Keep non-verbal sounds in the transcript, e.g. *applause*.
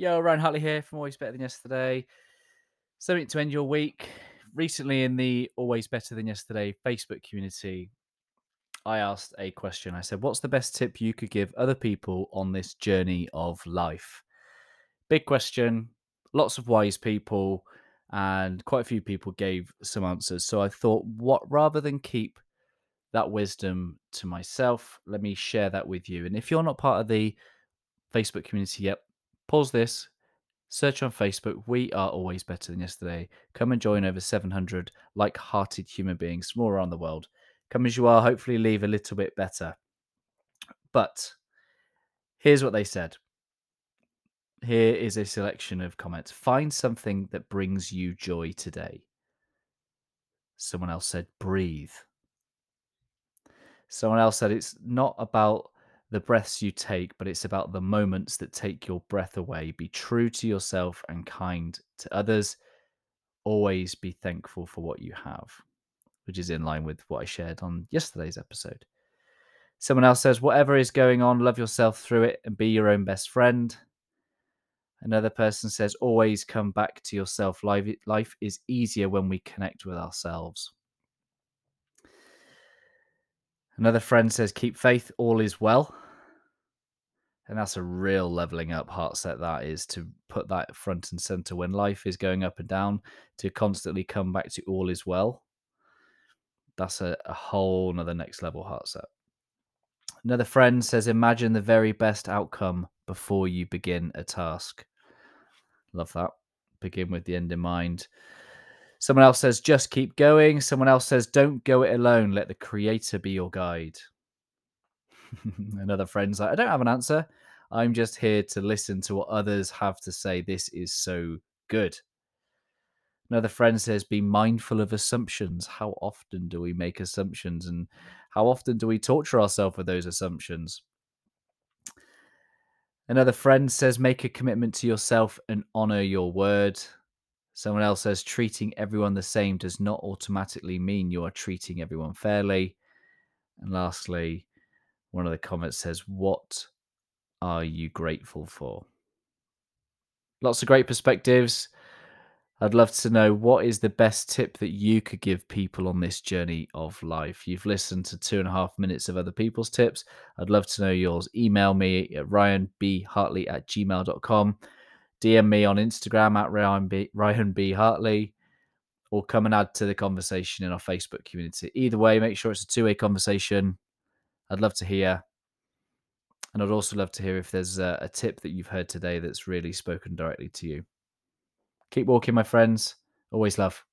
Yo, Ryan Hartley here from Always Better Than Yesterday. Something to end your week. Recently, in the Always Better Than Yesterday Facebook community, I asked a question. I said, What's the best tip you could give other people on this journey of life? Big question, lots of wise people, and quite a few people gave some answers. So I thought, what rather than keep that wisdom to myself, let me share that with you. And if you're not part of the Facebook community yet, pause this, search on Facebook. We are always better than yesterday. Come and join over 700 like hearted human beings from all around the world. Come as you are, hopefully, leave a little bit better. But here's what they said. Here is a selection of comments. Find something that brings you joy today. Someone else said, breathe. Someone else said, it's not about the breaths you take, but it's about the moments that take your breath away. Be true to yourself and kind to others. Always be thankful for what you have, which is in line with what I shared on yesterday's episode. Someone else says, whatever is going on, love yourself through it and be your own best friend. Another person says, always come back to yourself. Life, life is easier when we connect with ourselves. Another friend says, keep faith, all is well. And that's a real leveling up heart set that is to put that front and center when life is going up and down, to constantly come back to all is well. That's a, a whole another next level heart set. Another friend says, imagine the very best outcome before you begin a task. Love that. Begin with the end in mind. Someone else says, just keep going. Someone else says, don't go it alone. Let the creator be your guide. *laughs* Another friend's like, I don't have an answer. I'm just here to listen to what others have to say. This is so good. Another friend says, be mindful of assumptions. How often do we make assumptions and how often do we torture ourselves with those assumptions? Another friend says, make a commitment to yourself and honor your word. Someone else says, treating everyone the same does not automatically mean you are treating everyone fairly. And lastly, one of the comments says, What are you grateful for? Lots of great perspectives. I'd love to know what is the best tip that you could give people on this journey of life. You've listened to two and a half minutes of other people's tips. I'd love to know yours. Email me at ryanbhartley at gmail.com. DM me on Instagram at Ryan B, Ryan B. Hartley or come and add to the conversation in our Facebook community. Either way, make sure it's a two way conversation. I'd love to hear. And I'd also love to hear if there's a, a, tip that you've heard today that's really spoken directly to you. Keep walking, my friends. Always love.